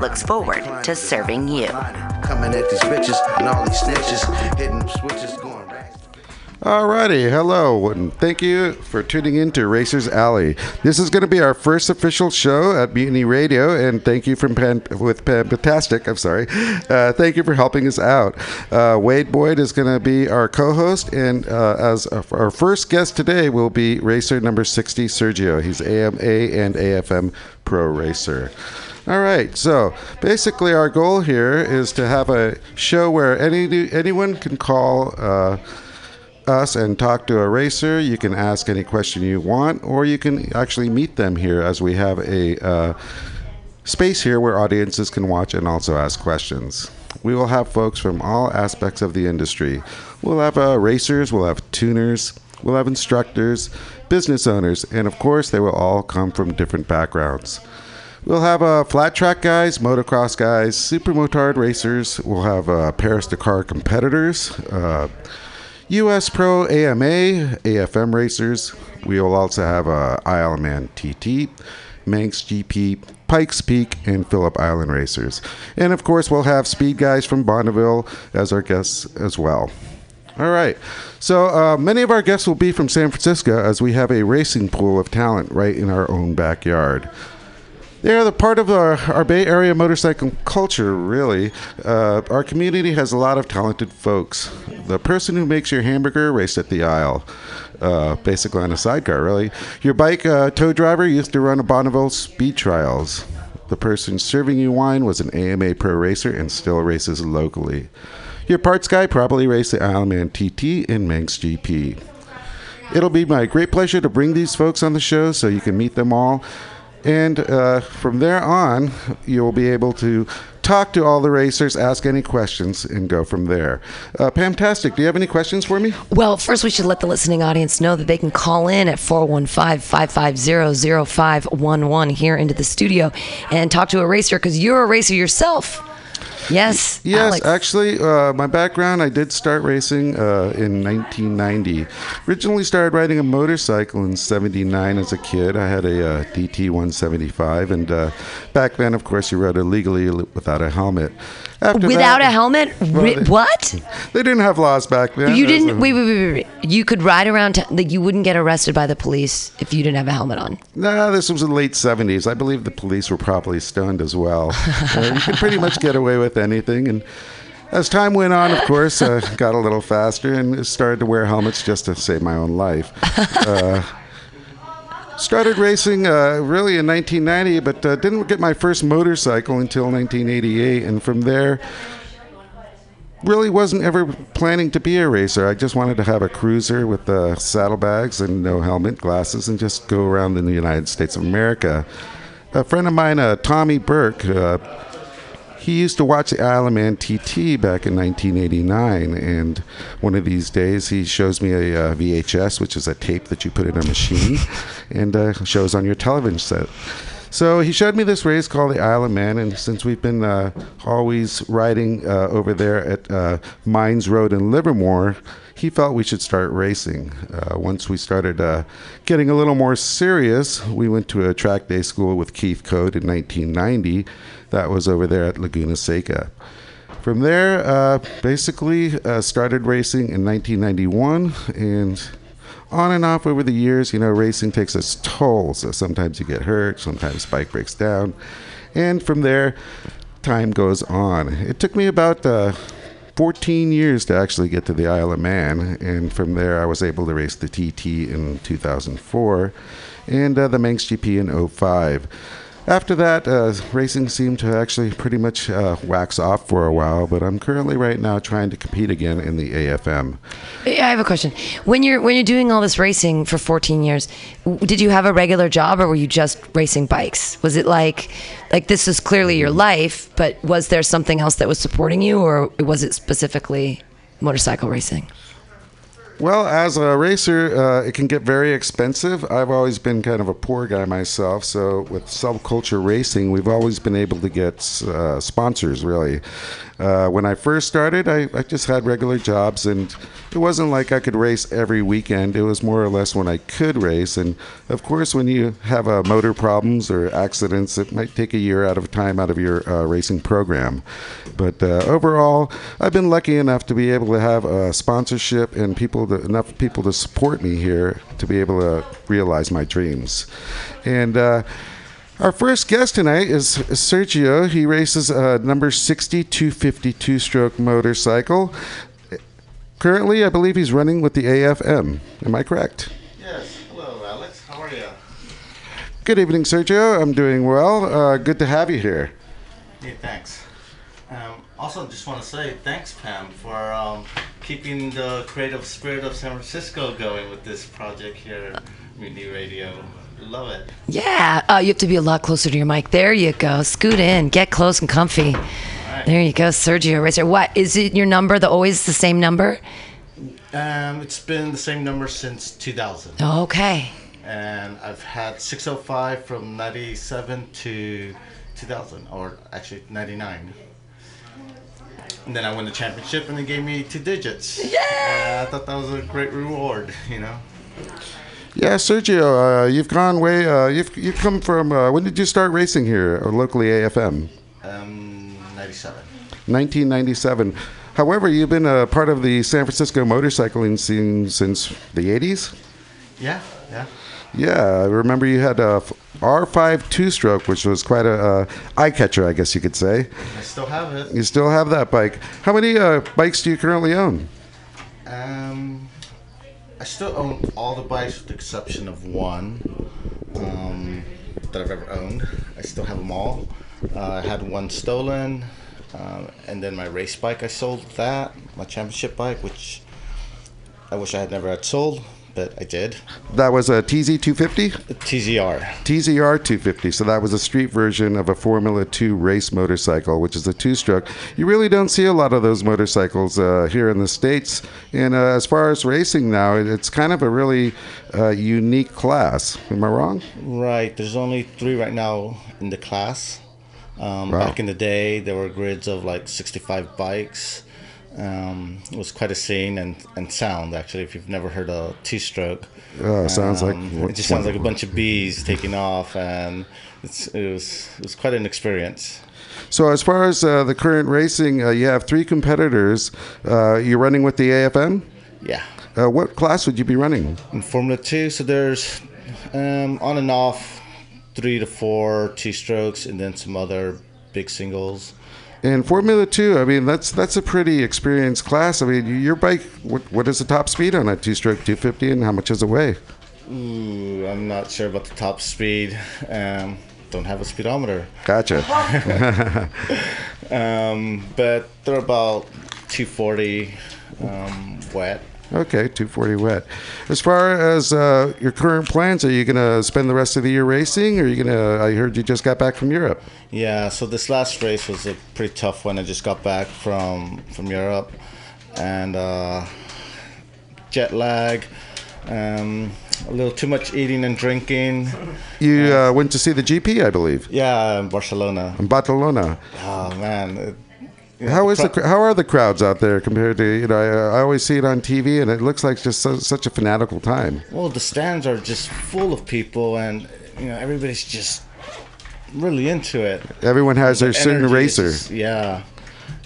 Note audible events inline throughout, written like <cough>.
looks forward to serving you. Coming at these bitches and all these snitches, hitting switches, going back. Alrighty, hello, and thank you for tuning in to Racers Alley. This is going to be our first official show at Mutiny Radio, and thank you from Pan, with Fantastic. I'm sorry, uh, thank you for helping us out. Uh, Wade Boyd is going to be our co-host, and uh, as our first guest today will be racer number 60, Sergio. He's AMA and AFM Pro Racer. All right, so basically, our goal here is to have a show where any anyone can call. Uh, us and talk to a racer. You can ask any question you want, or you can actually meet them here as we have a uh, space here where audiences can watch and also ask questions. We will have folks from all aspects of the industry. We'll have uh, racers, we'll have tuners, we'll have instructors, business owners, and of course, they will all come from different backgrounds. We'll have uh, flat track guys, motocross guys, super motard racers. We'll have uh, Paris Dakar competitors. Uh, US Pro AMA, AFM racers. We will also have uh, Isle of Man TT, Manx GP, Pikes Peak, and Phillip Island racers. And of course, we'll have speed guys from Bonneville as our guests as well. All right. So uh, many of our guests will be from San Francisco as we have a racing pool of talent right in our own backyard. They are the part of our, our Bay Area motorcycle culture, really. Uh, our community has a lot of talented folks. The person who makes your hamburger raced at the Isle, uh, basically on a sidecar, really. Your bike uh, tow driver used to run a Bonneville speed trials. The person serving you wine was an AMA pro racer and still races locally. Your parts guy probably raced the Isleman TT in Manx GP. It'll be my great pleasure to bring these folks on the show so you can meet them all. And uh, from there on, you'll be able to talk to all the racers, ask any questions, and go from there. Uh, Pamtastic, do you have any questions for me? Well, first, we should let the listening audience know that they can call in at 415 550 0511 here into the studio and talk to a racer because you're a racer yourself. Yes. Yes, Alex. actually, uh, my background, I did start racing uh, in 1990. Originally started riding a motorcycle in 79 as a kid. I had a uh, DT 175, and uh, back then, of course, you rode illegally without a helmet. After Without that- a helmet? Well, Ri- they- what? They didn't have laws back then. You didn't. Wait, wait, wait, wait, wait. You could ride around. T- like you wouldn't get arrested by the police if you didn't have a helmet on. Nah, this was in the late 70s. I believe the police were probably stunned as well. <laughs> Uh, you could pretty much get away with anything. And as time went on, of course, uh, got a little faster and started to wear helmets just to save my own life. Uh, started racing uh, really in 1990, but uh, didn't get my first motorcycle until 1988. And from there, really wasn't ever planning to be a racer. I just wanted to have a cruiser with uh, saddlebags and no helmet, glasses, and just go around in the United States of America. A friend of mine, uh, Tommy Burke, uh, he used to watch the Isle of Man TT back in 1989, and one of these days he shows me a uh, VHS, which is a tape that you put in a machine, <laughs> and uh, shows on your television set. So he showed me this race called the Isle of Man, and since we've been uh, always riding uh, over there at uh, Mines Road in Livermore, he felt we should start racing. Uh, once we started uh, getting a little more serious, we went to a track day school with Keith Code in 1990. That was over there at Laguna Seca. From there, uh, basically uh, started racing in 1991 and on and off over the years, you know, racing takes its toll. So sometimes you get hurt, sometimes bike breaks down. And from there, time goes on. It took me about uh, 14 years to actually get to the Isle of Man. And from there, I was able to race the TT in 2004 and uh, the Manx GP in 05. After that, uh, racing seemed to actually pretty much uh, wax off for a while, but I'm currently right now trying to compete again in the AFM. I have a question. When you're when you're doing all this racing for 14 years, did you have a regular job or were you just racing bikes? Was it like like this is clearly your life, but was there something else that was supporting you or was it specifically motorcycle racing? Well, as a racer, uh, it can get very expensive. I've always been kind of a poor guy myself, so with subculture racing, we've always been able to get uh, sponsors. Really, uh, when I first started, I, I just had regular jobs, and it wasn't like I could race every weekend. It was more or less when I could race. And of course, when you have uh, motor problems or accidents, it might take a year out of time out of your uh, racing program. But uh, overall, I've been lucky enough to be able to have a sponsorship and people to, enough people to support me here to be able to realize my dreams. And uh, our first guest tonight is Sergio. He races a number 6252 stroke motorcycle. Currently, I believe he's running with the AFM. Am I correct? Yes. Hello, Alex. How are you? Good evening, Sergio. I'm doing well. Uh, good to have you here. Hey, thanks. Um, also, just want to say thanks, Pam, for um, keeping the creative spirit of San Francisco going with this project here, Mutiny Radio. Love it. Yeah, uh, you have to be a lot closer to your mic. There you go. Scoot in, get close and comfy. There you go, Sergio Racer. What is it? Your number? The always the same number? Um, it's been the same number since 2000, Okay. and I've had 605 from 97 to 2000, or actually 99. And then I won the championship, and they gave me two digits. Yeah! I thought that was a great reward, you know. Yeah, Sergio, uh, you've gone way. Uh, you've you've come from. Uh, when did you start racing here, or locally AFM? Um, 97. 1997. However, you've been a part of the San Francisco motorcycling scene since the 80s. Yeah, yeah. Yeah, I remember you had a R5 two-stroke, which was quite a uh, eye catcher, I guess you could say. I still have it. You still have that bike. How many uh, bikes do you currently own? Um, I still own all the bikes with the exception of one um, that I've ever owned. I still have them all. Uh, I had one stolen, um, and then my race bike. I sold that, my championship bike, which I wish I had never had sold, but I did. That was a TZ250, The TZR. TZR 250. So that was a street version of a Formula 2 race motorcycle, which is a two-stroke. You really don't see a lot of those motorcycles uh, here in the states. And uh, as far as racing now, it- it's kind of a really uh, unique class. Am I wrong? Right. There's only three right now in the class. Um, Wow. Back in the day, there were grids of like 65 bikes. Um, it was quite a scene and, and sound, actually, if you've never heard a two stroke. Oh, sounds like it just sounds like a bunch of bees taking off, and it's, it, was, it was quite an experience. So as far as uh, the current racing, uh, you have three competitors. Uh, you're running with the AFM. Yeah. Uh, what class would you be running? In Formula 2, so there's um, on and off three to four two strokes, and then some other big singles. In Formula Two, I mean that's that's a pretty experienced class. I mean, your bike, what, what is the top speed on a two-stroke 250, and how much does it weigh? Ooh, I'm not sure about the top speed. Um, don't have a speedometer. Gotcha. <laughs> Um, but they're about 240 um, wet. Okay, 240 wet. As far as uh, your current plans, are you going to spend the rest of the year racing, or are you going to? I heard you just got back from Europe. Yeah, so this last race was a pretty tough one. I just got back from from Europe, and uh, jet lag, um, a little too much eating and drinking. You uh, went to see the GP, I believe, Yeah, in Barcelona. in Barcelona. Oh man, it- How is the how are the crowds out there compared to you know? I, I always see it on TV, and it looks like just so, such a fanatical time. Well, the stands are just full of people, and you know everybody's just really into it. Everyone has their certain is racer. yeah.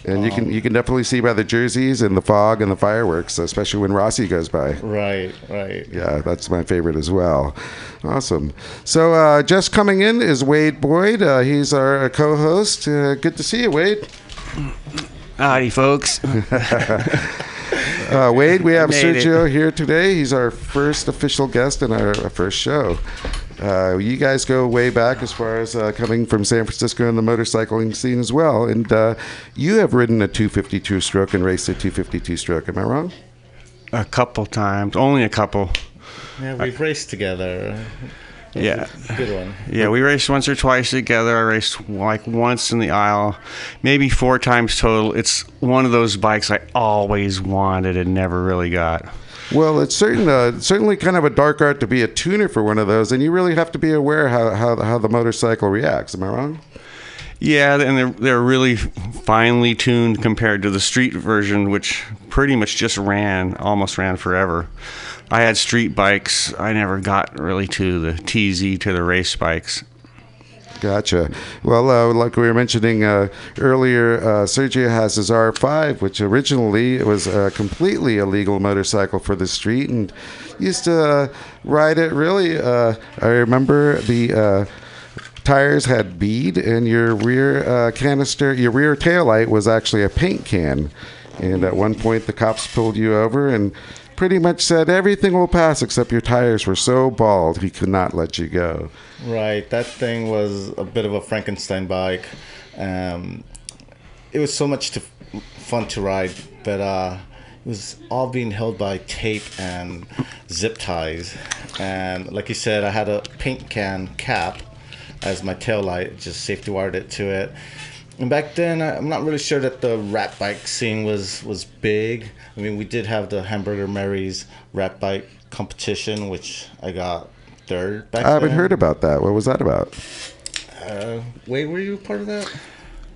And you can you can definitely see by the jerseys and the fog and the fireworks, especially when Rossi goes by. Right, right. Yeah, that's my favorite as well. Awesome. So uh, just coming in is Wade Boyd. Uh, he's our co-host. Uh, good to see you, Wade. Howdy, folks. <laughs> Uh, Wade, we have Made it. Sergio here today. He's our first official guest in our, our first show. Uh, you guys go way back as far as uh, coming from San Francisco in the motorcycling scene as well. And uh, you have ridden a 252 stroke and raced a 252 stroke. Am I wrong? a couple times, only a couple. Yeah, we've raced together. Yeah. Good one. Yeah, we raced once or twice together. I raced like once in the Isle, maybe four times total. It's one of those bikes I always wanted and never really got. Well, it's certain, uh, certainly kind of a dark art to be a tuner for one of those, and you really have to be aware how, how, how the motorcycle reacts. Am I wrong? Yeah, and they're they're really finely tuned compared to the street version, which pretty much just ran, almost ran forever. I had street bikes. I never got really to the TZ to the race bikes. Gotcha. Well, uh, like we were mentioning uh, earlier, uh, Sergio has his R5, which originally was a completely illegal motorcycle for the street, and used to uh, ride it. Really, uh, I remember the uh, tires had bead, and your rear canister, your rear tail light was actually a paint can. And at one point, the cops pulled you over and pretty much said everything will pass except your tires were so bald he could not let you go. Right, that thing was a bit of a Frankenstein bike. Um, it was so much to, fun to ride, but uh, it was all being held by tape and zip ties. And like you said, I had a paint can cap as my tail light, just safety wired it to it. And back then, I- I'm not really sure that the rat bike scene was was big. I mean, we did have the Hamburger Mary's rat bike competition, which I got third back I haven't then. heard about that. What was that about? Uh, wait, were you part of that?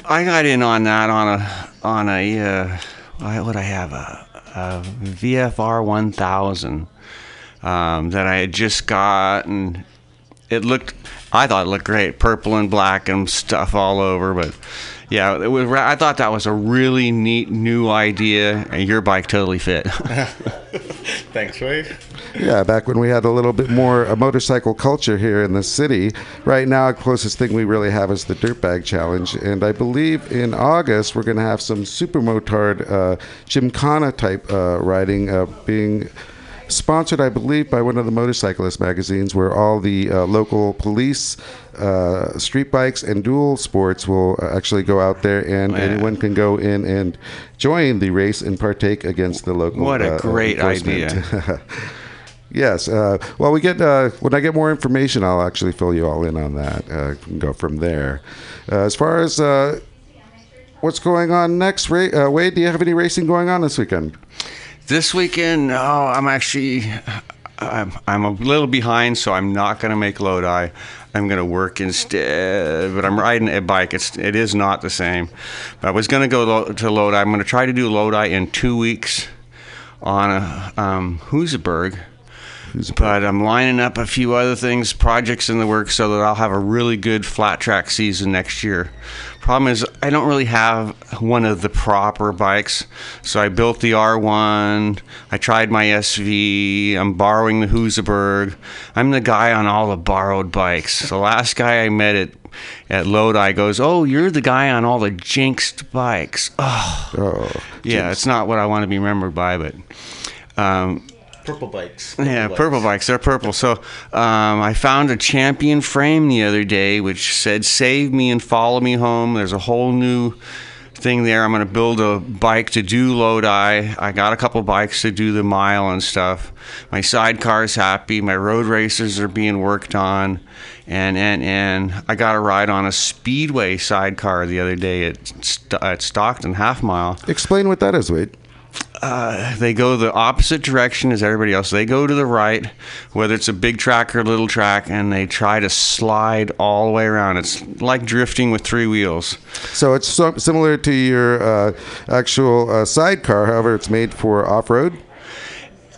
I got in on that on a on a uh, what would I have a, a VFR 1000 um, that I had just got and it looked I thought it looked great purple and black and stuff all over but yeah it was I thought that was a really neat new idea and your bike totally fit <laughs> <laughs> Thanks, Wade. Yeah, back when we had a little bit more a motorcycle culture here in the city. Right now, the closest thing we really have is the Dirtbag Challenge, and I believe in August we're going to have some super motard uh, Gymkhana type uh, riding uh, being sponsored, I believe, by one of the motorcyclist magazines, where all the uh, local police, uh, street bikes, and dual sports will uh, actually go out there, and Yeah. anyone can go in and join the race and partake against the local. What a uh, great idea! <laughs> Yes. Uh, well, we get uh, when I get more information, I'll actually fill you all in on that. Uh, go from there. Uh, as far as uh, what's going on next, Ray, uh, Wade, do you have any racing going on this weekend? This weekend, oh, I'm actually, I'm, I'm a little behind, so I'm not going to make Lodi. I'm going to work instead, but I'm riding a bike. It's it is not the same. But I was going to go to Lodi. I'm going to try to do Lodi in two weeks on a um, Husaberg. But I'm lining up a few other things, projects in the works, so that I'll have a really good flat track season next year. Problem is, I don't really have one of the proper bikes. So I built the R1. I tried my SV. I'm borrowing the Husaberg. I'm the guy on all the borrowed bikes. The last guy I met at at Lodi goes, "Oh, you're the guy on all the jinxed bikes." Oh, Oh, yeah, it's not what I want to be remembered by, but. Um, Purple bikes. yeah, purple bikes. They're purple. So um, I found a champion frame the other day which said, Save me and follow me home. There's a whole new thing there. I'm going to build a bike to do Lodi. I got a couple bikes to do the mile and stuff. My sidecar's happy. My road racers are being worked on. And, and, and I got a ride on a Speedway sidecar the other day at, at Stockton Half Mile explain what that is, Wade. They go the opposite direction as everybody else. They go to the right, whether it's a big track or a little track, and they try to slide all the way around. It's like drifting with three wheels. So it's so, similar to your uh, actual uh, sidecar. However, it's made for off-road.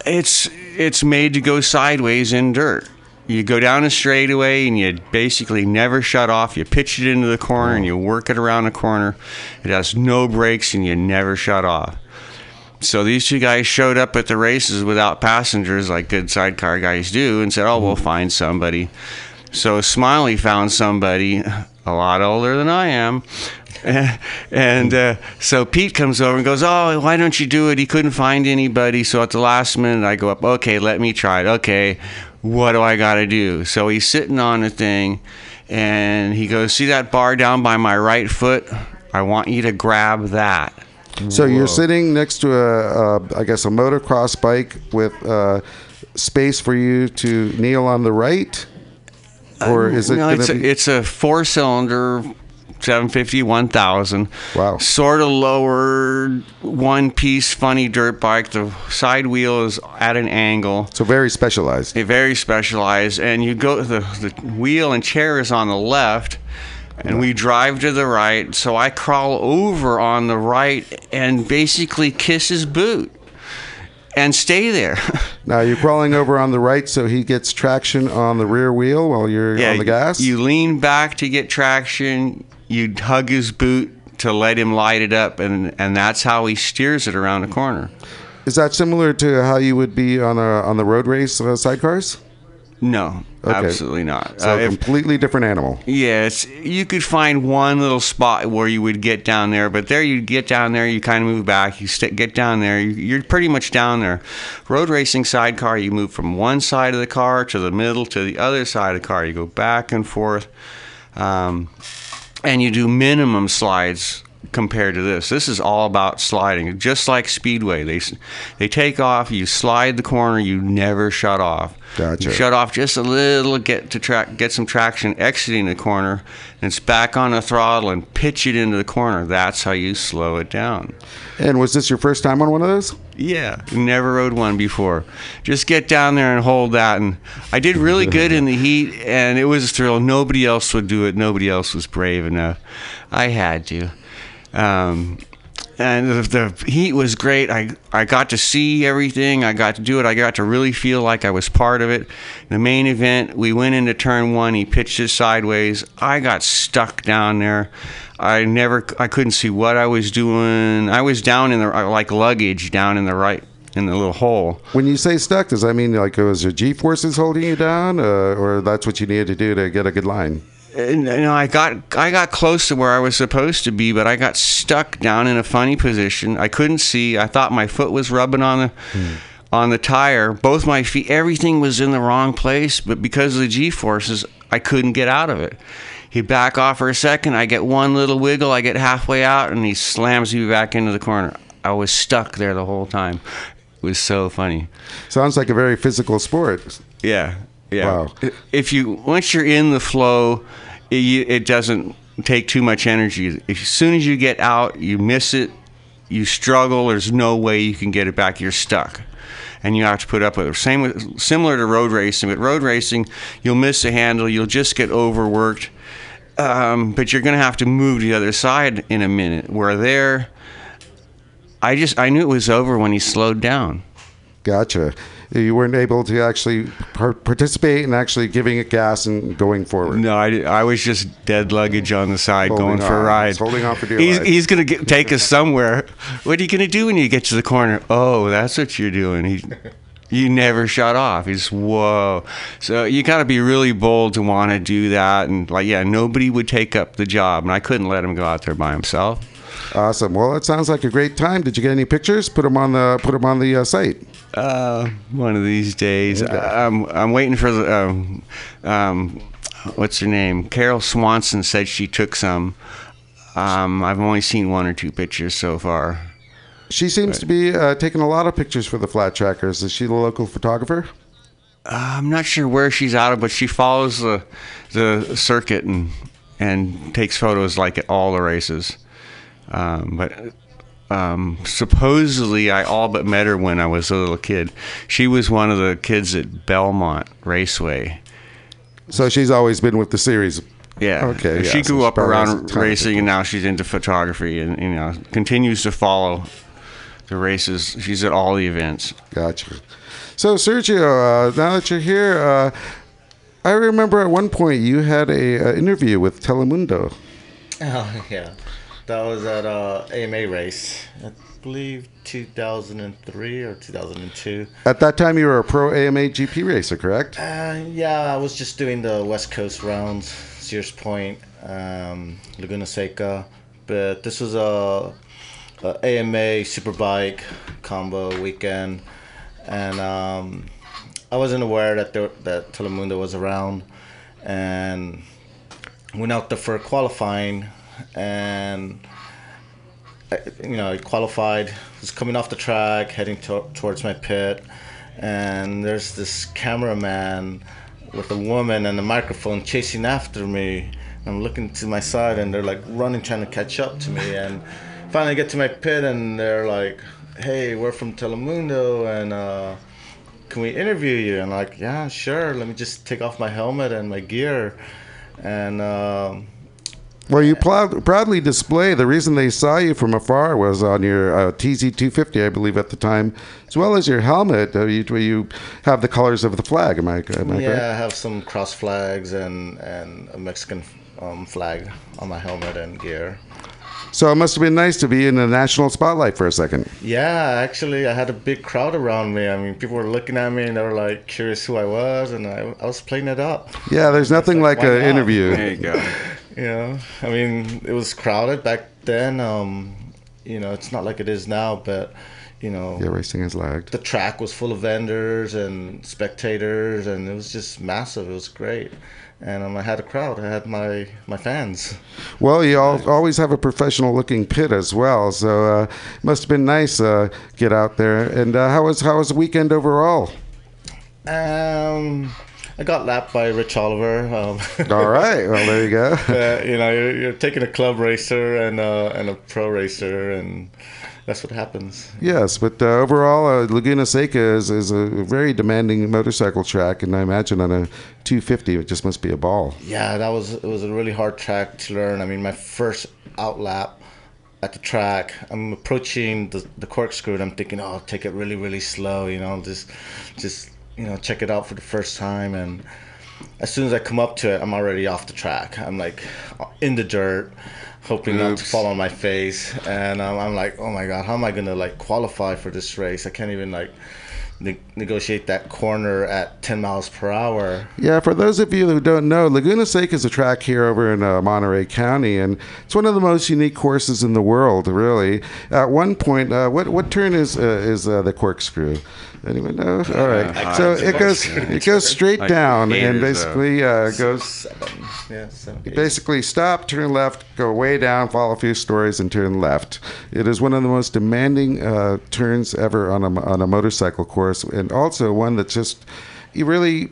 It's it's made to go sideways in dirt. You go down a straightaway and you basically never shut off. You pitch it into the corner and you work it around the corner. It has no brakes and you never shut off. So these two guys showed up at the races without passengers, like good sidecar guys do, and said, "Oh, we'll find somebody." So Smiley found somebody a lot older than I am. <laughs> And uh, so Pete comes over and goes, Oh, why don't you do it? He couldn't find anybody. So at the last minute, I go up, Okay, let me try it. Okay, what do I got to do? So he's sitting on the thing and he goes, See that bar down by my right foot? I want you to grab that. So you're sitting next to a, a, I guess, a motocross bike with uh, space for you to kneel on the right, or is it? no, it's, a, it's a four cylinder 750 1000 Wow. sort of lowered one piece funny dirt bike the side wheel is at an angle so very specialized. it very specialized and you go the, the wheel and chair is on the left And we drive to the right, so I crawl over on the right and basically kiss his boot and stay there. <laughs> Now you're crawling over on the right, so he gets traction on the rear wheel while you're on the gas. You lean back to get traction. You hug his boot to let him light it up, and and that's how he steers it around the corner. Is that similar to how you would be on a on the road race uh, sidecars? No, Okay. absolutely not. So Uh, a if- completely different animal. Yes, you could find one little spot where you would get down there, but there you get down there, you kind of move back, you st- get down there, you- you're pretty much down there. Road racing sidecar, you move from one side of the car to the middle to the other side of the car. You go back and forth, um, and you do minimum slides compared to this. This is all about sliding, just like speedway. They they take off, you slide the corner, you never shut off. Gotcha. You shut off just a little, get to track, get some traction exiting the corner, and it's back on the throttle and pitch it into the corner. That's how you slow it down. And was this your first time on one of those? Yeah, never rode one before. Just get down there and hold that. And I did really <laughs> good in the heat, and it was a thrill. Nobody else would do it. Nobody else was brave enough. I had to. Um, and the, the heat was great. I, I got to see everything. I got to do it. I got to really feel like I was part of it. The main event, we went into turn one. He pitched it sideways. I got stuck down there. I never, I couldn't see what I was doing. I was down in the like luggage down in the right in the little hole. When you say stuck, does that mean like it was your G forces holding you down, uh, or that's what you needed to do to get a good line? You know, I got I got close to where I was supposed to be, but I got stuck down in a funny position. I couldn't see. I thought my foot was rubbing on the hmm. on the tire. Both my feet, everything was in the wrong place, but because of the G forces, I couldn't get out of it. He back off for a second. I get one little wiggle. I get halfway out, and he slams me back into the corner. I was stuck there the whole time. It was so funny. Sounds like a very physical sport. Yeah, yeah. Wow. If you once you're in the flow, it, it doesn't take too much energy. As soon as you get out, you miss it, you struggle. There's no way you can get it back. You're stuck, and you have to put up with it. Same with similar to road racing. But road racing, you'll miss a handle, you'll just get overworked. Um, but you're going to have to move to the other side in a minute. Where there, I just I knew it was over when he slowed down. Gotcha. You weren't able to actually par- participate in actually giving it gas and going forward. No, I, I was just dead luggage on the side Holding going for a on. ride. Holding on for dear He's, life. he's going to take us somewhere. What are you going to do when you get to the corner? Oh, that's what you're doing. He, you never shut off. He's, whoa. So you got to be really bold to want to do that. And, like, yeah, nobody would take up the job. And I couldn't let him go out there by himself. Awesome. Well, that sounds like a great time. Did you get any pictures? Put them on the put 'em on the uh, site. Uh, one of these days. I'm, I'm waiting for the. Um, um, what's her name? Carol Swanson said she took some. Um, I've only seen one or two pictures so far. She seems to be uh, taking a lot of pictures for the flat trackers. Is she the local photographer? I'm not sure where she's out of, but she follows the the circuit and and takes photos like at all the races. Um, but um, supposedly, I all but met her when I was a little kid. She was one of the kids at Belmont Raceway. So she's always been with the series. Yeah. Okay, yeah, She so grew she up probably around racing, and now she's into photography, and you know continues to follow the races. She's at all the events. Gotcha. So Sergio, uh, now that you're here, uh, I remember at one point you had a, uh interview with Telemundo. <laughs> Oh yeah, that was at uh, AMA race. I believe 2003 or 2002. At that time, you were a pro AMA GP racer, correct? Uh, yeah, I was just doing the West Coast rounds, Sears Point, um, Laguna Seca, but this was a, a AMA Superbike combo weekend, and um, I wasn't aware that there, that Telemundo was around, and went out there for qualifying, and you know, I qualified, was coming off the track, heading to- towards my pit, and there's this cameraman with a woman and a microphone chasing after me. I'm looking to my side, and they're like running, trying to catch up to me. And finally, get to my pit, and they're like, "Hey, we're from Telemundo, and uh, can we interview you?" And I'm like, "Yeah, sure. Let me just take off my helmet and my gear." And um, Well, you proud, proudly display the reason they saw you from afar was on your uh, TZ250, I believe, at the time, as well as your helmet, uh, you, where you have the colors of the flag. Am I, am I Yeah, correct? I have some cross flags and and a Mexican um, flag on my helmet and gear. So it must have been nice to be in the national spotlight for a second. Yeah, actually, I had a big crowd around me. I mean, people were looking at me and they were like curious who I was, and I, I was playing it up. Yeah, there's nothing like Why an not? interview. There you go. <laughs> You know, I mean, it was crowded back then. Um, you know, it's not like it is now, but you know, Yeah, racing is lagged. the track was full of vendors and spectators, and it was just massive. It was great, and um, I had a crowd. I had my my fans. Well, you all, always have a professional-looking pit as well, so uh, it must have been nice uh, get out there. And uh, how was how was the weekend overall? Um, I got lapped by Rich Oliver. Um, <laughs> All right, well there you go. <laughs> uh, you know, you're, you're taking a club racer and uh, and a pro racer, and that's what happens. Yes, but uh, overall, uh, Laguna Seca is, is a very demanding motorcycle track, and I imagine on a 250, it just must be a ball. Yeah, that was it was a really hard track to learn. I mean, my first outlap at the track, I'm approaching the, the corkscrew, and I'm thinking, oh, I'll take it really, really slow. You know, just just you know, check it out for the first time. And as soon as I come up to it, I'm already off the track. I'm like in the dirt, hoping not to fall on my face. And um, I'm like, oh my god, how am I gonna like qualify for this race? I can't even like. Ne- negotiate that corner at 10 miles per hour Yeah, for those of you who don't know, Laguna Seca is a track here over in uh, Monterey County, and it's one of the most unique courses in the world, really. At one point, uh, what what turn is uh, is uh, the corkscrew? Anyone know? All right, Uh, so it goes it goes straight down eight and basically uh, goes seven yeah seven eight. basically stop, turn left, go way down, follow a few stories, and turn left. It is one of the most demanding uh, turns ever on a, on a motorcycle course, and also one that's just you really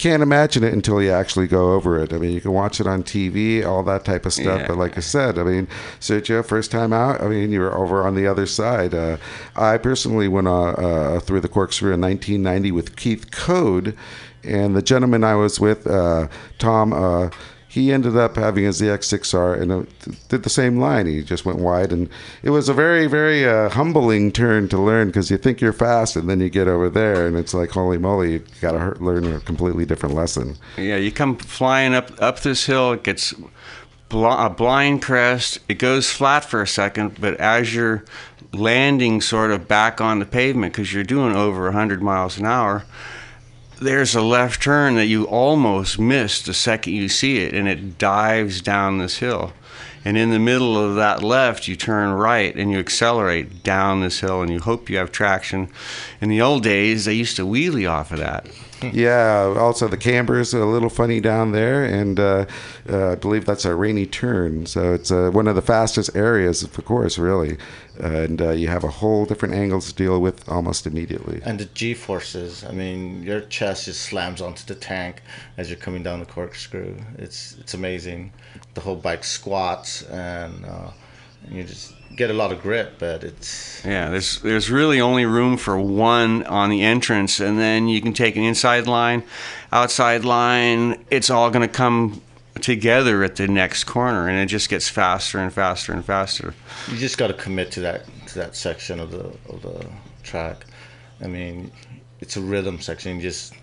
can't imagine it until you actually go over it. I mean, you can watch it on TV, all that type of stuff. Yeah. But like I said, I mean, Sergio, first time out, I mean, you were over on the other side. Uh, I personally went uh, uh, through the corkscrew in 1990 with Keith Code, and the gentleman I was with, uh, Tom. Uh, he ended up having a ZX6R and it did the same line. He just went wide, and it was a very, very uh, humbling turn to learn because you think you're fast, and then you get over there, and it's like, holy moly, you got to learn a completely different lesson. Yeah, you come flying up up this hill. It gets bl- a blind crest. It goes flat for a second, but as you're landing sort of back on the pavement because you're doing over 100 miles an hour, there's a left turn that you almost miss the second you see it, and it dives down this hill. And in the middle of that left, you turn right and you accelerate down this hill, and you hope you have traction. In the old days, they used to wheelie off of that. Yeah. Also, the camber's a little funny down there, and uh, uh, I believe that's a rainy turn. So it's uh, one of the fastest areas of the course, really, and uh, you have a whole different angles to deal with almost immediately. And the G forces, I mean, your chest just slams onto the tank as you're coming down the corkscrew. It's it's amazing. The whole bike squats and, uh, and you just get a lot of grip, but it's Yeah, there's there's really only room for one on the entrance, and then you can take an inside line, outside line. It's all going to come together at the next corner, and it just gets faster and faster and faster. you just got to commit to that to that section of the of the track. I mean, it's a rhythm section. You just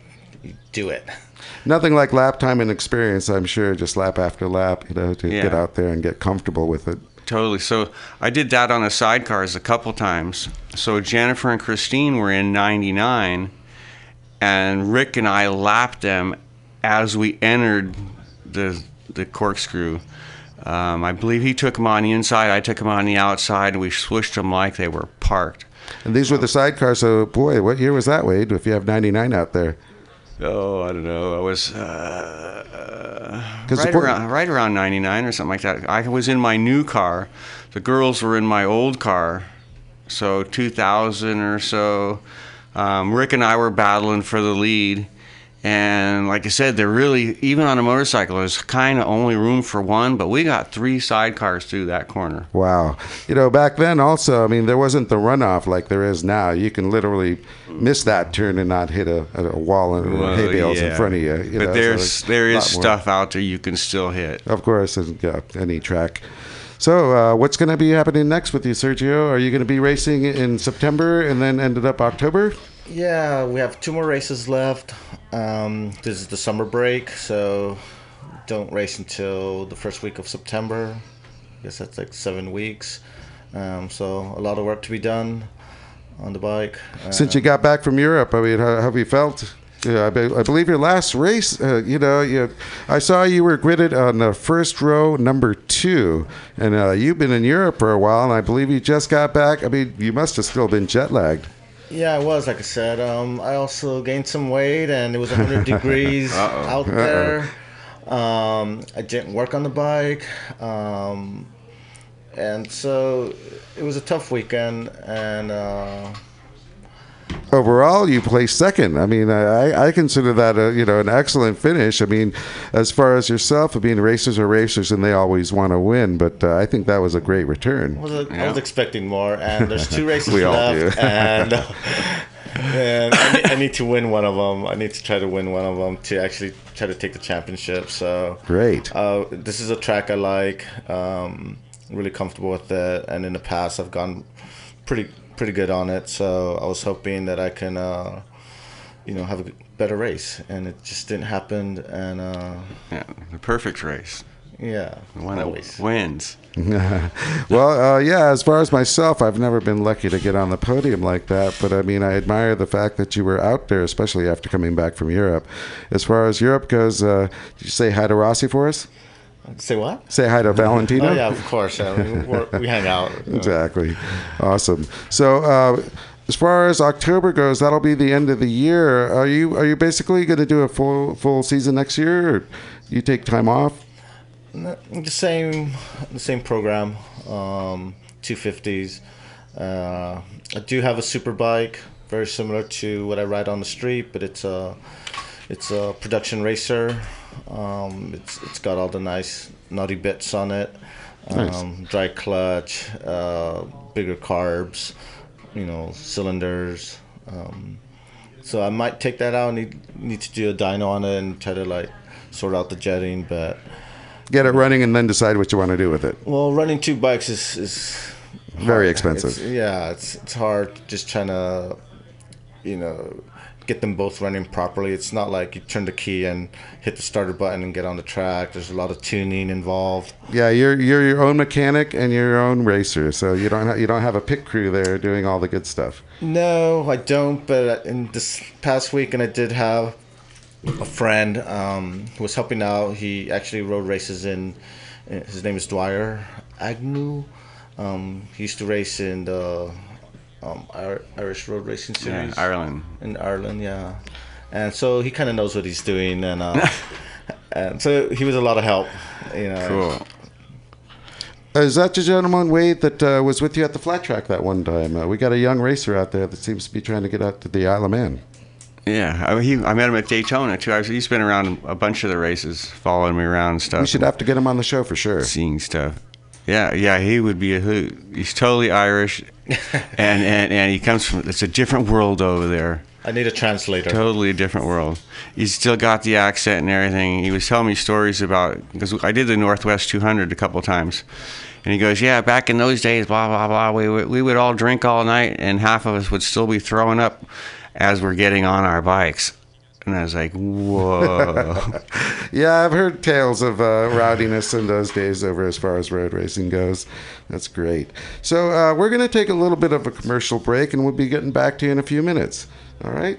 you do it. <laughs> Nothing like lap time and experience, I'm sure, just lap after lap, you know, to get out there and get comfortable with it. Totally. So I did that on the sidecars a couple times. So Jennifer and Christine were in '99, and Rick and I lapped them as we entered the the corkscrew. Um, I believe he took them on the inside, I took them on the outside, and we swished them like they were parked. And these were the sidecars, so boy, what year was that, Wade, if you have 99 out there? Oh, I don't know. I was uh, the right around right around '99 or something like that. I was in my new car. The girls were in my old car, so 2000 or so. Um, Rick and I were battling for the lead, And like I said, they're really even on a motorcycle. There's kind of only room for one, but we got three sidecars through that corner. Wow. You know, back then also, I mean, there wasn't the runoff like there is now. You can literally miss that turn and not hit a, a wall and Well, hay bales in front of you. you know, but so there's there a is lot more. stuff out there you can still hit. Of course, and, yeah, any track. So, uh, what's going to be happening next with you, Sergio? Are you going to be racing in September and then ended up October? Yeah, we have two more races left. Um, this is the summer break, so don't race until the first week of September. I guess that's like seven weeks. Um, so a lot of work to be done on the bike. Since you got back from Europe, I mean, how, how have you felt? Yeah, I, be, I believe your last race, uh, you know, you, I saw you were gridded on the first row, number two, and uh, you've been in Europe for a while, and I believe you just got back. I mean, you must have still been jet lagged. Yeah, I was. Like I said, um, I also gained some weight, and it was 100 <laughs> degrees out there. Um, I didn't work on the bike, um, and so it was a tough weekend. And uh, Overall, you placed second. I mean, I, I consider that a you know an excellent finish. I mean, as far as yourself, I mean, racers are racers, and they always want to win. But uh, I think that was a great return. I was, I was expecting more, and there's two <laughs> races We all left, do. and <laughs> uh, and I need, I need to win one of them. I need to try to win one of them to actually try to take the championship. So Great. Uh, this is a track I like. Um, really comfortable with it, and in the past I've gone pretty pretty good on it. So I was hoping that I can, uh, you know, have a better race, and it just didn't happen. And uh, Yeah, the perfect race. yeah, The one always. that wins. <laughs> <laughs> well, uh, yeah, as far as myself, I've never been lucky to get on the podium like that. But I mean, I admire the fact that you were out there, especially after coming back from Europe. As far as Europe goes, uh, did you say hi to Rossi for us? Say what? Say hi to Valentino? Oh yeah, of course. Yeah, we, hang out. <laughs> Exactly. Awesome. So, uh, as far as October goes, that'll be the end of the year. Are you are you basically going to do a full full season next year, or you take time off? the same the same program um 250s uh i do have a super bike very similar to what i ride on the street but it's a it's a production racer um it's it's got all the nice nutty bits on it Nice. um dry clutch uh bigger carbs you know cylinders um so i might take that out and need need to do a dyno on it and try to like sort out the jetting but Get it running and then decide what you want to do with it. Well, running two bikes is is Very hard. expensive. It's- yeah, it's it's hard just trying to, you know, get them both running properly. It's not like you turn the key and hit the starter button and get on the track. There's a lot of tuning involved. Yeah, you're you're your own mechanic and your own racer, so you don't ha- you don't have a pit crew there doing all the good stuff. No, I don't. But in this past week, and I did have a friend um, who was helping out. He actually rode races in. His name is Dwyer Agnew. Um, he used to race in the um, Irish Road Racing Yeah, Series Ireland. in Ireland. Yeah, and so he kind of knows what he's doing, and uh, <laughs> and so he was a lot of help. You know. Cool. Uh, Is that the gentleman Wade that uh, was with you at the flat track that one time? Uh, we got a young racer out there that seems to be trying to get out to the Isle of Man. Yeah, I, he, I met him at Daytona too. I was, he's been around a bunch of the races, following me around and stuff. We should have to get him on the show for sure. seeing stuff. Yeah, yeah, he would be a hoot. He's totally Irish, <laughs> and, and and he comes from. It's a different world over there. I need a translator. Totally a different world. He's still got the accent and everything. He was telling me stories about because I did the Northwest 200 a couple times, and he goes, "Yeah, back in those days, blah blah blah. We would, we would all drink all night, and half of us would still be throwing up as we're getting on our bikes." And I was like, "Whoa." <laughs> Yeah, I've heard tales of uh, rowdiness in those days over as far as road racing goes. That's great. So uh, we're going to take a little bit of a commercial break, and we'll be getting back to you in a few minutes. All right.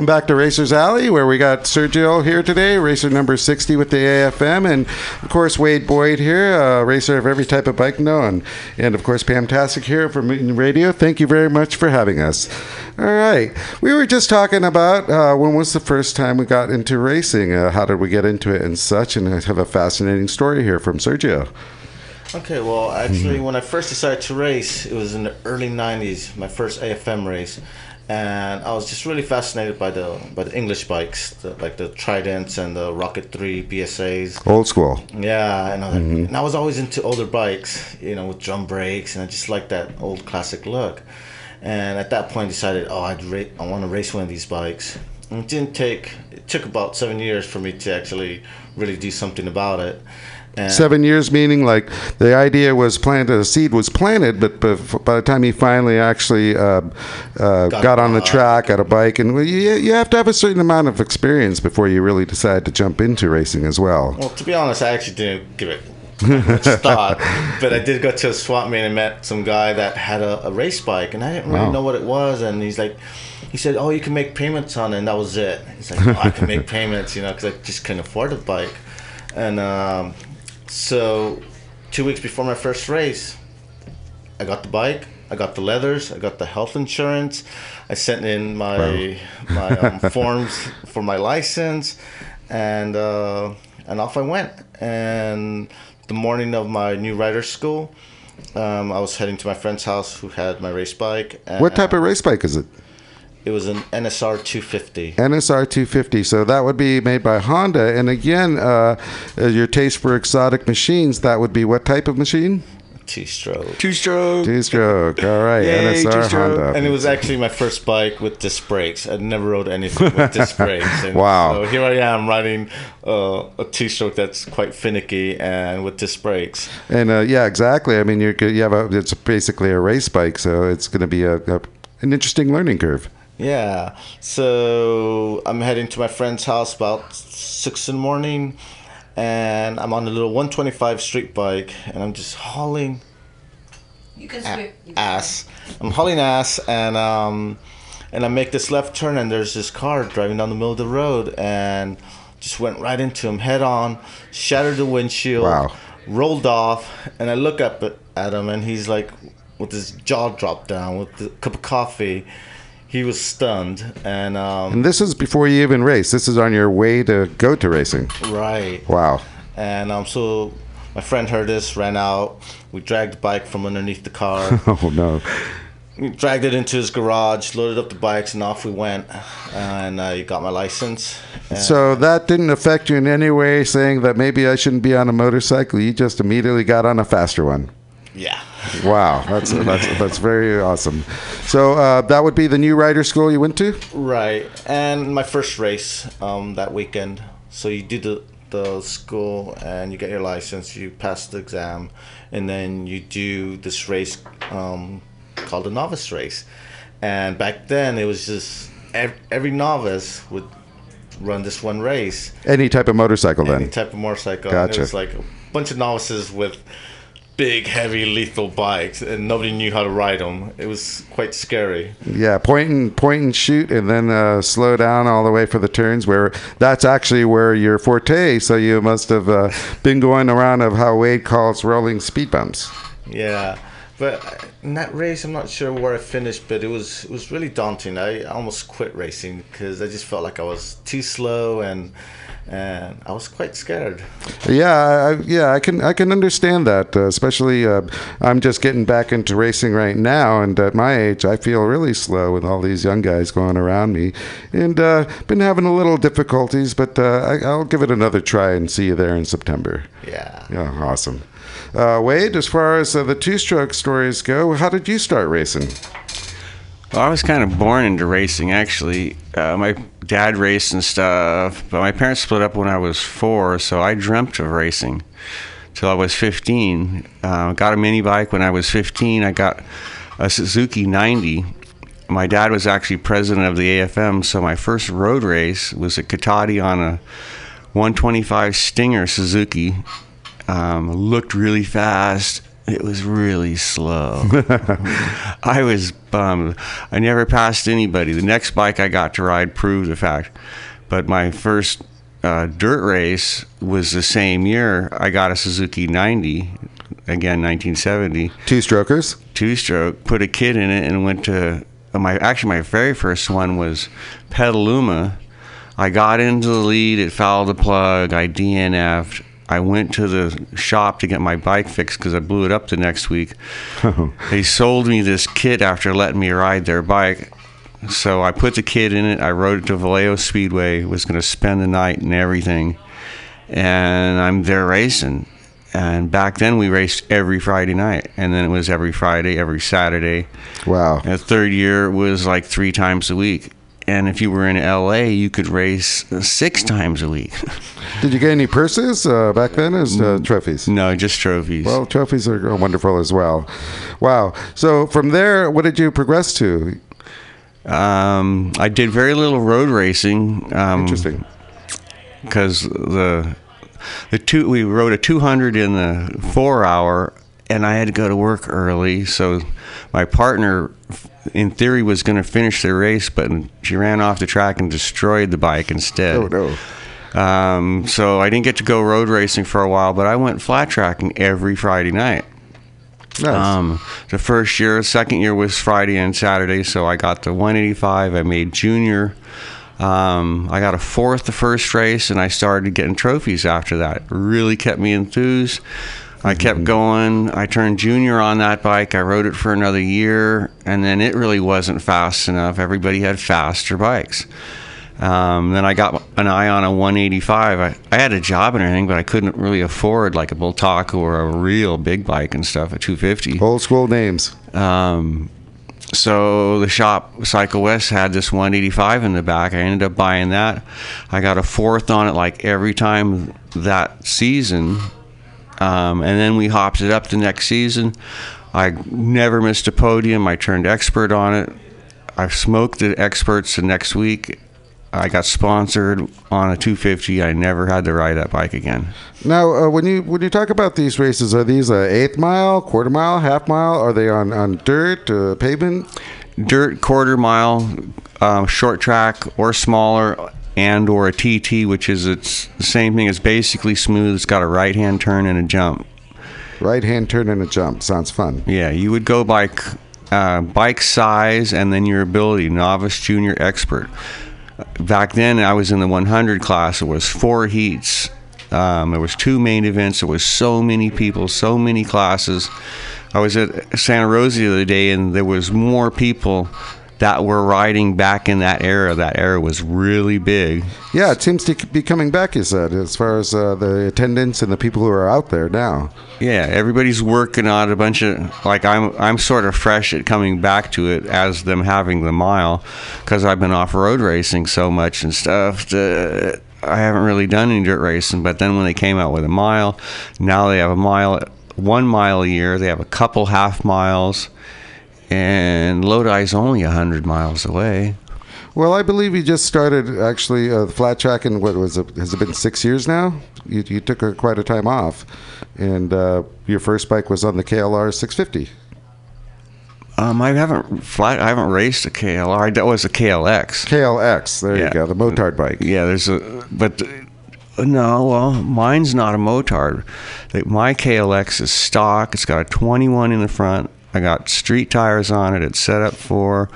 Welcome back to Racers Alley, where we got Sergio here today, racer number 60 with the AFM, and of course Wade Boyd here, racer of every type of bike known, and of course Pamtastic here from Mutiny Radio. Thank you very much for having us. All right, we were just talking about uh, when was the first time we got into racing, uh, how did we get into it, and such, and I have a fascinating story here from Sergio. Okay, well, actually, when I first decided to race, it was in the early '90s, my first AFM race, and I was just really fascinated by the by the English bikes, the, like the Tridents and the Rocket Three BSAs. Old school. Yeah, and I, was, mm-hmm. and I was always into older bikes, you know, with drum brakes, and I just like that old classic look. And at that point, decided, oh, I'd ra- I want to race one of these bikes. And it didn't take. It took about seven years for me to actually really do something about it. And Seven years, meaning like the idea was planted, the seed was planted, but bef- by the time he finally actually uh, uh, got, on the track at a bike, and well, you, you have to have a certain amount of experience before you really decide to jump into racing as well. Well, to be honest, I actually didn't give it much <laughs> thought, but I did go to a swap meet and met some guy that had a, a race bike, and I didn't really Wow. know what it was. And he's like, he said, "Oh, you can make payments on it," and that was it. He's like, oh, "I can make <laughs> payments," you know, because I just couldn't afford the bike. And um, so, two weeks before my first race, I got the bike. I got the leathers. I got the health insurance. I sent in my my um, <laughs> forms for my license, and uh, and off I went. And the morning of my new rider school, um, I was heading to my friend's house who had my race bike. And What type of race bike is it? It was an NSR 250. NSR 250. So that would be made by Honda. And again, uh, uh, your taste for exotic machines, that would be what type of machine? Two stroke. Two stroke. Two stroke. All right. Yay, NSR. Honda. And it was actually my first bike with disc brakes. I'd never rode anything with disc <laughs> brakes. And Wow. So here I am riding uh, a two-stroke that's quite finicky and with disc brakes. And uh, yeah, exactly. I mean, you're, you have a, it's basically a race bike, so it's going to be a, a, an interesting learning curve. Yeah. So I'm heading to my friend's house about six in the morning, and I'm on a little 125 street bike, and I'm just hauling You can a- ass. I'm hauling ass, and um, and I make this left turn, and there's this car driving down the middle of the road, and just went right into him head on, shattered the windshield, Wow. rolled off, and I look up at, at him, and he's like, with his jaw dropped down, with a cup of coffee. He was stunned, and um, And this is before you even race. This is on your way to go to racing. right. Wow. And um, so my friend heard this, ran out. We dragged the bike from underneath the car. <laughs> Oh, no. we dragged it into his garage, loaded up the bikes, and off we went. And I got my license. So that didn't affect you in any way, saying that maybe I shouldn't be on a motorcycle. You just immediately got on a faster one. yeah, Wow, that's that's that's very awesome. So uh, that would be the new rider school you went to. right. And my first race um, that weekend. So you do the the school and you get your license. You pass the exam, and then you do this race um, called the novice race. And back then it was just ev- every novice would run this one race. Any type of motorcycle, then. any type of motorcycle. And Gotcha. it was like a bunch of novices with big, heavy, lethal bikes, and nobody knew how to ride them. It was quite scary. Yeah, point and point and shoot, and then uh, slow down all the way for the turns. Where that's actually where your forte. So you must have uh, been going around of how Wade calls rolling speed bumps. Yeah, but in that race, I'm not sure where I finished, but it was it was really daunting. I almost quit racing because I just felt like I was too slow and and I was quite scared. Yeah, I, yeah, I can I can understand that. Uh, especially, uh, I'm just getting back into racing right now, and at my age, I feel really slow with all these young guys going around me, and uh, been having a little difficulties. But uh, I, I'll give it another try and see you there in September. Yeah. Yeah, awesome. Uh, Wade, as far as uh, the two-stroke stories go, how did you start racing? Well, I was kind of born into racing, actually. Uh, my dad raced and stuff, but my parents split up when I was four, so I dreamt of racing till I was 15. Uh, got a mini bike when I was 15. I got a Suzuki 90. My dad was actually president of the AFM, so my first road race was at Cotati on a 125 Stinger Suzuki. Um, looked really fast, It was really slow. <laughs> I was bummed. I never passed anybody. The next bike I got to ride proved the fact. But my first uh, dirt race was the same year. I got a Suzuki 90, again 1970 Two strokers. two stroke, put a kid in it, and went to uh, my actually my very first one was Petaluma. I got into the lead, it fouled the plug, I DNF'd. I went to the shop to get my bike fixed because I blew it up the next week. <laughs> they sold me this kit after letting me ride their bike. So I put the kit in it. I rode it to Vallejo Speedway. Was going to spend the night and everything, and I'm there racing. And back then we raced every Friday night, and then it was every Friday, every Saturday. Wow. And the third year was like three times a week. And if you were in LA, you could race six times a week. <laughs> Did you get any purses uh, back then as uh, trophies? no, just trophies. Well, trophies are wonderful as well. Wow. So from there, what did you progress to? um, I did very little road racing. Um, Interesting. because the the two we rode a 200 in the four hour and i had to go to work early so my partner in theory was going to finish the race but she ran off the track and destroyed the bike instead Oh no. um, so i didn't get to go road racing for a while but i went flat tracking every friday night Nice. um, the first year, second year was Friday and Saturday, so I got the 185. I made junior. Um, I got a fourth the first race, and I started getting trophies after that. It really kept me enthused. I kept going. I turned junior on that bike. I rode it for another year, and then it really wasn't fast enough. Everybody had faster bikes. Um, then I got an eye on a 185. I, I had a job and everything, but I couldn't really afford like a Bultaco or a real big bike and stuff at 250. Old school names. Um, so the shop Cycle West had this 185 in the back. I ended up buying that. I got a fourth on it like every time that season, um, and then we hopped it up the next season. I never missed a podium. I turned expert on it. I smoked the experts the next week. I got sponsored on a 250. I never had to ride that bike again. Now, uh, when you when you talk about these races, are these a eighth mile, quarter mile, half mile? Are they on on dirt, uh, pavement? dirt quarter mile, um, short track or smaller, and or a TT, which is it's the same thing. It's basically smooth. It's got a right hand turn and a jump. Right hand turn and a jump. Sounds fun. Yeah, you would go by uh, bike size and then your ability, novice, junior, expert. Back then, I was in the 100 class. It was four heats. Um, there was two main events. There was so many people, so many classes. I was at Santa Rosa the other day, and there was more people that were riding back in that era. That era was really big. Yeah, it seems to be coming back. You said as far as uh, the attendance and the people who are out there now. Yeah, everybody's working on a bunch of like I'm I'm sort of fresh at coming back to it as them having the mile because I've been off road racing so much and stuff. That I haven't really done any dirt racing, but then when they came out with a mile, now they have a mile, one mile a year. They have a couple half miles, and Lodi's only hundred miles away. Well, I believe you just started actually uh, flat tracking. What was it? Has it been six years now? You, you took a, quite a time off, and uh, your first bike was on the KLR 650. Um, I haven't flat. I haven't raced a KLR. That was a KLX. KLX. There Yeah. you go. The motard bike. Yeah, there's a but uh, no, well, mine's not a motard. My KLX is stock. It's got a 21 in the front. I got street tires on it. It's set up for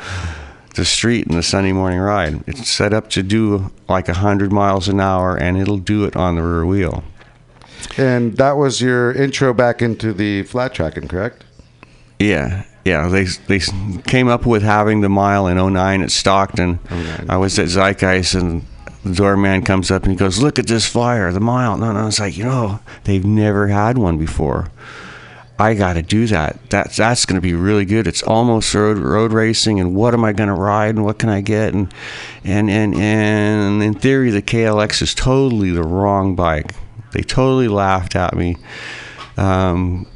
the street and the Sunday morning ride. It's set up to do like 100 miles an hour, and it'll do it on the rear wheel. And that was your intro back into the flat tracking, correct? Yeah, yeah. They they came up with having the mile in 09 at Stockton. Oh I was at Zeitgeist and the doorman comes up and he goes, "Look at this flyer, the mile." No, no, it's like you know they've never had one before. I got to do that. That's that's going to be really good. It's almost road road racing, and what am I going to ride, and what can I get, and and and and in theory, the KLX is totally the wrong bike. They totally laughed at me. Um,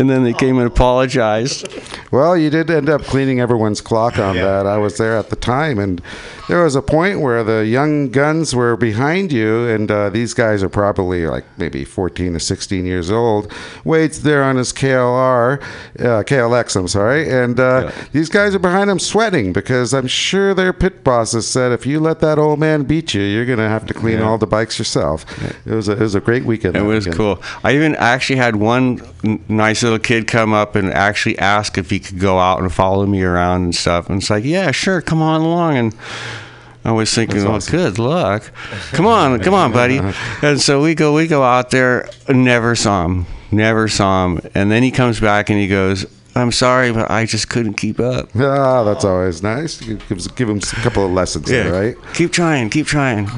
and then they came and apologized. Well, you did end up cleaning everyone's clock on that. I was there at the time, and there was a point where the young guns were behind you, and uh, these guys are probably like maybe 14 to 16 years old. Wade's there on his KLR, uh, KLX, I'm sorry, and uh, these guys are behind him sweating because I'm sure their pit bosses said if you let that old man beat you, you're gonna have to clean all the bikes yourself. It was a, it was a great weekend. It was weekend. cool. I even actually had one n- nice little kid come up and actually ask if he could go out and follow me around and stuff. And it's like, yeah, sure, come on along. And I was thinking, well, good luck. Come on, come on, buddy. <laughs> And so we go, we go out there. Never saw him. Never saw him. And then he comes back and he goes, I'm sorry, but I just couldn't keep up. <laughs> Ah, that's always nice. Give, give them a couple of lessons, there, right? Keep trying, keep trying.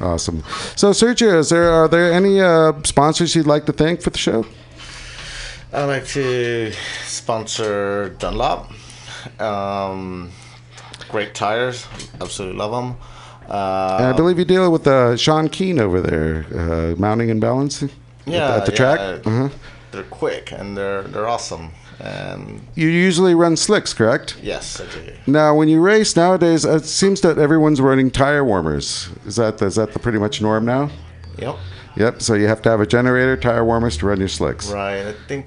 Awesome. So, Sergio, is there are there any uh, sponsors you'd like to thank for the show? I'd like to sponsor Dunlop. Um, great tires, absolutely love them. Uh, And I believe you deal with uh, Sean Keane over there, uh, mounting and balancing. at the- yeah, at the, yeah, track. uh, uh They're quick and they're they're awesome. You usually run slicks, correct? yes, I do. Now, when you race nowadays, it seems that everyone's running tire warmers. Is that is that the pretty much norm now? Yep. Yep. So you have to have a generator, tire warmers to run your slicks. Right. I think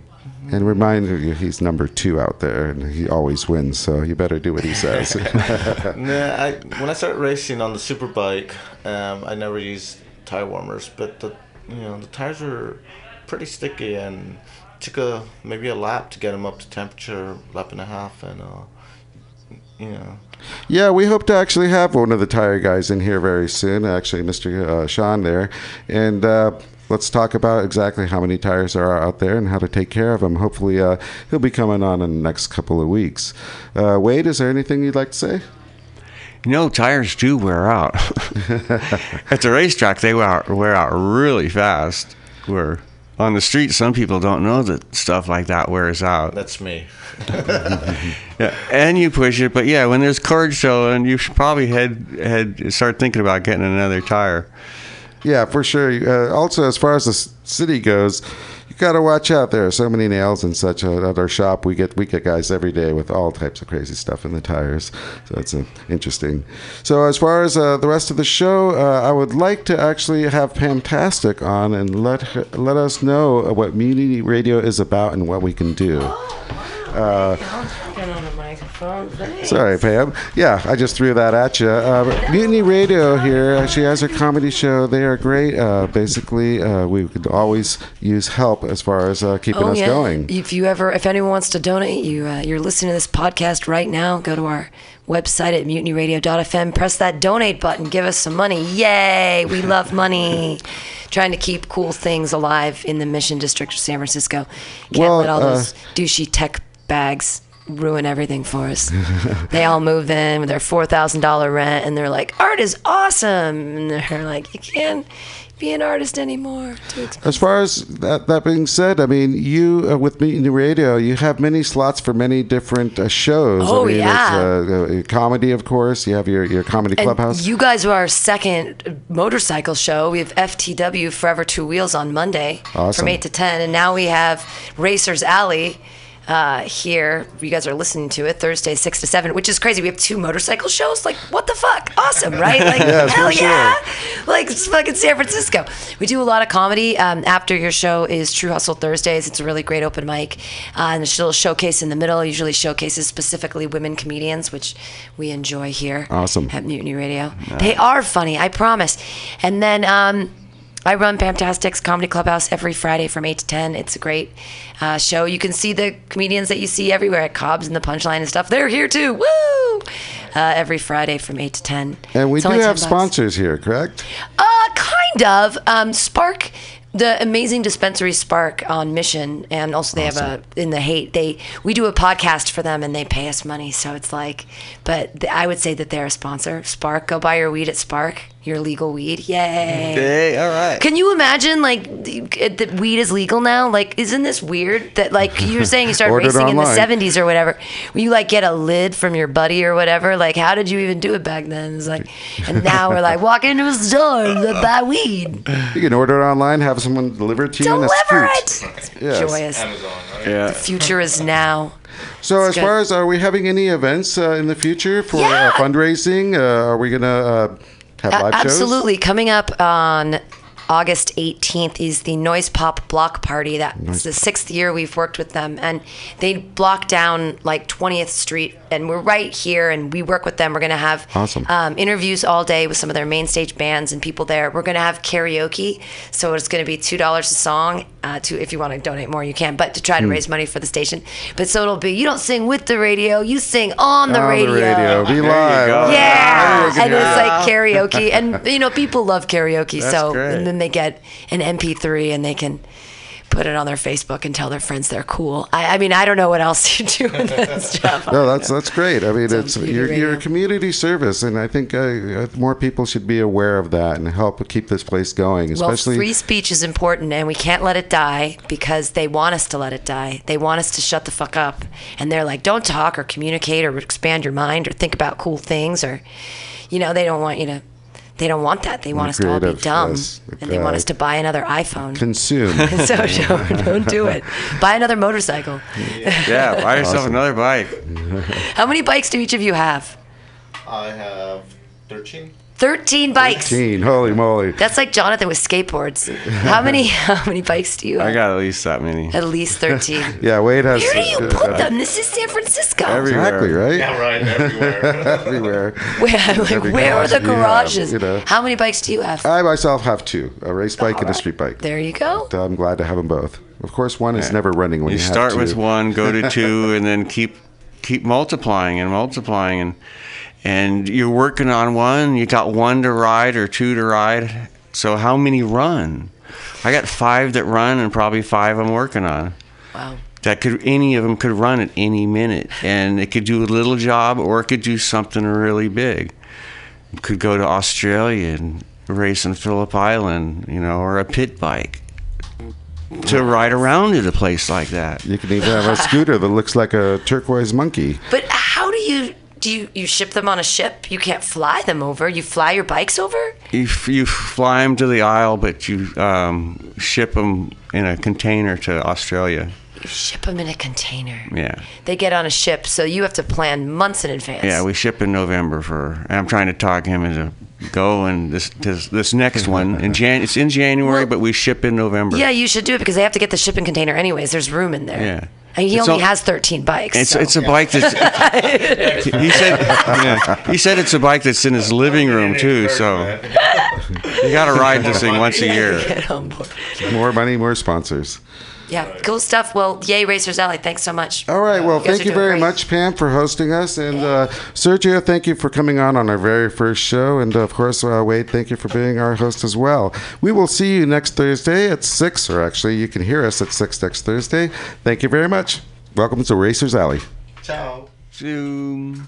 And remind you, he's number two out there, and he always wins. So you better do what he says. <laughs> Nah, I, when I started racing on the superbike, um, I never used tire warmers, but the you know the tires were pretty sticky and took a maybe a lap to get them up to temperature, lap and a half, and uh, you know Yeah, we hope to actually have one of the tire guys in here very soon. Actually, Mr. Uh, Sean there, and uh, let's talk about exactly how many tires there are out there and how to take care of them. Hopefully, uh, he'll be coming on in the next couple of weeks. Uh, Wade, is there anything you'd like to say? You know, tires do wear out. <laughs> At the racetrack, they wear out, wear out really fast. Where on the street, some people don't know that stuff like that wears out. that's me. <laughs> Yeah, and you push it, but yeah, when there's cord showing, you should probably head head start thinking about getting another tire. Yeah, for sure. Uh, also, as far as the city goes, you got to watch out. There are so many nails and such at our shop. We get we get guys every day with all types of crazy stuff in the tires. So it's uh, interesting. So as far as uh, the rest of the show, uh, I would like to actually have Pamtastic on and let her, let us know what Mutiny Radio is about and what we can do. Sorry, Pam. Yeah, I just threw that at you. Uh, Mutiny Radio here. She has her comedy show. They are great. Uh, basically, uh, we could always use help as far as uh, keeping us going. If you ever, if anyone wants to donate, you uh, you're listening to this podcast right now. Go to our website at mutinyradio.fm. Press that donate button. Give us some money. Yay! We love money. <laughs> Trying to keep cool things alive in the Mission District of San Francisco. Can't Well, let all uh, those douchey tech bags ruin everything for us. <laughs> they all move in with their four thousand dollar rent, and they're like, "Art is awesome," and they're like, "You can't be an artist anymore. As far as that, that being said, I mean, you uh, with Mutiny Radio, you have many slots for many different uh, shows. Oh, I mean, yeah. Uh, uh, comedy, of course. You have your, your comedy And clubhouse. you guys are our second motorcycle show. We have FTW Forever Two Wheels on Monday Awesome. from eight to ten, and now we have Racers Alley. Uh, here, you guys are listening to it Thursday, six to seven, which is crazy. We have two motorcycle shows. Like, what the fuck? Awesome, <laughs> right? Like, for hell sure. yeah! Like, it's fucking San Francisco. We do a lot of comedy. Um, after your show is True Hustle Thursdays. It's a really great open mic, uh, and there's a little showcase in the middle. Usually showcases specifically women comedians, which we enjoy here. Awesome. At Mutiny Radio. They are funny, I promise. And then um, I run Pamtastics Comedy Clubhouse every Friday from 8 to 10. It's a great uh, show. You can see the comedians that you see everywhere at Cobb's and the Punchline and stuff. They're here too. Woo! Uh, every Friday from 8 to 10. and we It's do have 10 bucks. sponsors here, correct? Uh, kind of. Um, Spark, the amazing dispensary Spark on Mission, and also they have a in the Haight. They we do a podcast for them, and they pay us money. So it's like, but th- I would say that they're a sponsor. Spark, go buy your weed at Spark. Your legal weed, yay! Hey, all right. Can you imagine like the, the weed is legal now? Like, isn't this weird that like you were saying you started <laughs> Ordered racing in the '70s or whatever? Will you like get a lid from your buddy or whatever? Like, how did you even do it back then? It's like, and now we're like walk into a store and buy weed. You can order it online, have have someone deliver it to you in a Deliver scoot. it. Yes. Joyous. Yeah. The Future is now. So, It's as good. far as are we having any events uh, in the future for Yeah. uh, fundraising? Uh, are we gonna uh, have live shows? absolutely. Coming up on August 18th is the Noise Pop Block Party. That's the sixth year we've worked with them. And they block down like 20th Street, and we're right here, and we work with them. We're going to have Awesome. um, interviews all day with some of their main stage bands and people there. We're going to have karaoke. So it's going to be $2 a song. Uh, to If you want to donate more, you can, but to try to raise money for the station. But so it'll be you don't sing with the radio, you sing on the On radio. the radio. Be live. Yeah, and it's like karaoke, and you know people love karaoke. <laughs> That's so great. and then they get an MP3 and they can put it on their Facebook and tell their friends they're cool. I, I mean, I don't know what else <laughs> you do in this <laughs> job. No, that's that's great. I mean, it's TV you're, you're a community service, and I think uh, more people should be aware of that and help keep this place going. well, free speech is important, and we can't let it die because they want us to let it die. They want us to shut the fuck up, and they're like, "Don't talk or communicate or expand your mind or think about cool things," or, you know, they don't want you to. They don't want that. They want us to all be dumb, yes. and they want us to buy another iPhone. consume. <laughs> so don't, don't do it. <laughs> Buy another motorcycle. Yeah, buy yourself another bike. How many bikes do each of you have? I have 13. 13 bikes. Teen, holy moly! That's like Jonathan with skateboards. How many <laughs> how many bikes do you have? I got at least that many. At least 13. <laughs> Yeah, Wade has. Where do you uh, put them? This is San Francisco. Exactly right. Yeah, right, everywhere. <laughs> Everywhere. Where, like, Every where are the you have, garages? you know. How many bikes do you have? I myself have two: a race bike and a street bike. there you go. I'm glad to have them both. Of course, one is never running when You you, have start two. with one, go to two, and then keep keep multiplying and multiplying, and and you're working on one. You got one to ride or two to ride. So how many run? I got five that run, and probably five I'm working on. Wow. That could any of them could run at any minute, and it could do a little job, or it could do something really big. It could go to Australia and race in Phillip Island, you know, or a pit bike to ride around at a place like that. You can even have a scooter that looks like a turquoise monkey. But how do you do you, you ship them on a ship? You can't fly them over. You fly your bikes over? You, you fly them to the Isle, but you um, ship them in a container to Australia. You ship them in a container. Yeah. They get on a ship, so you have to plan months in advance. Yeah, we ship in November for. And I'm trying to talk him into go and this this, this next one in <laughs> Jan. It's in January, Well- but we ship in November. Yeah, you should do it because they have to get the shipping container anyways. There's room in there. Yeah. And he It's only all- has 13 bikes. It's so- it's a bike that's. <laughs> he said yeah, he said it's a bike that's in his living room too. So you got to ride this thing once a year. <laughs> Get on board. More money, more sponsors. Yeah, cool stuff. Well, yay, Racers Alley. Thanks so much. All right. Well, You thank you very great. much, Pam, for hosting us. And uh, Sergio, thank you for coming on on our very first show. And of course, uh, Wade, thank you for being our host as well. We will see you next Thursday at 6, or actually, you can hear us at 6 next Thursday. Thank you very much. Welcome to Racers Alley. Ciao. Zoom.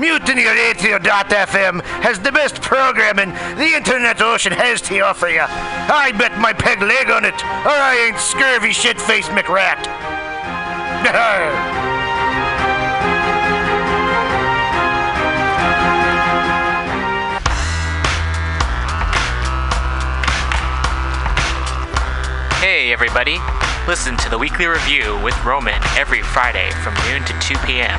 MutinyRadio.fm has the best programming the internet ocean has to offer you. I bet my peg leg on it, or I ain't scurvy shit-faced McRat. <laughs> Hey, everybody. Listen to the weekly review with Roman every Friday from noon to 2 p.m.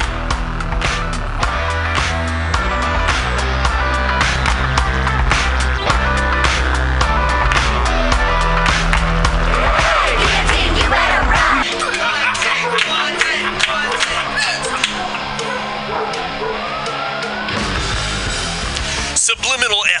Subliminal SF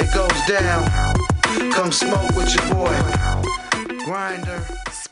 It goes down. Come smoke with your boy. Grinder.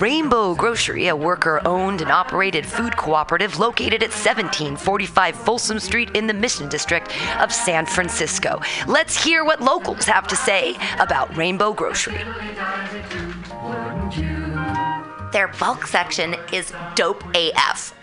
Rainbow Grocery, a worker owned and operated food cooperative located at 1745 Folsom Street in the Mission District of San Francisco. Let's hear what locals have to say about Rainbow Grocery. Their bulk section is dope AF.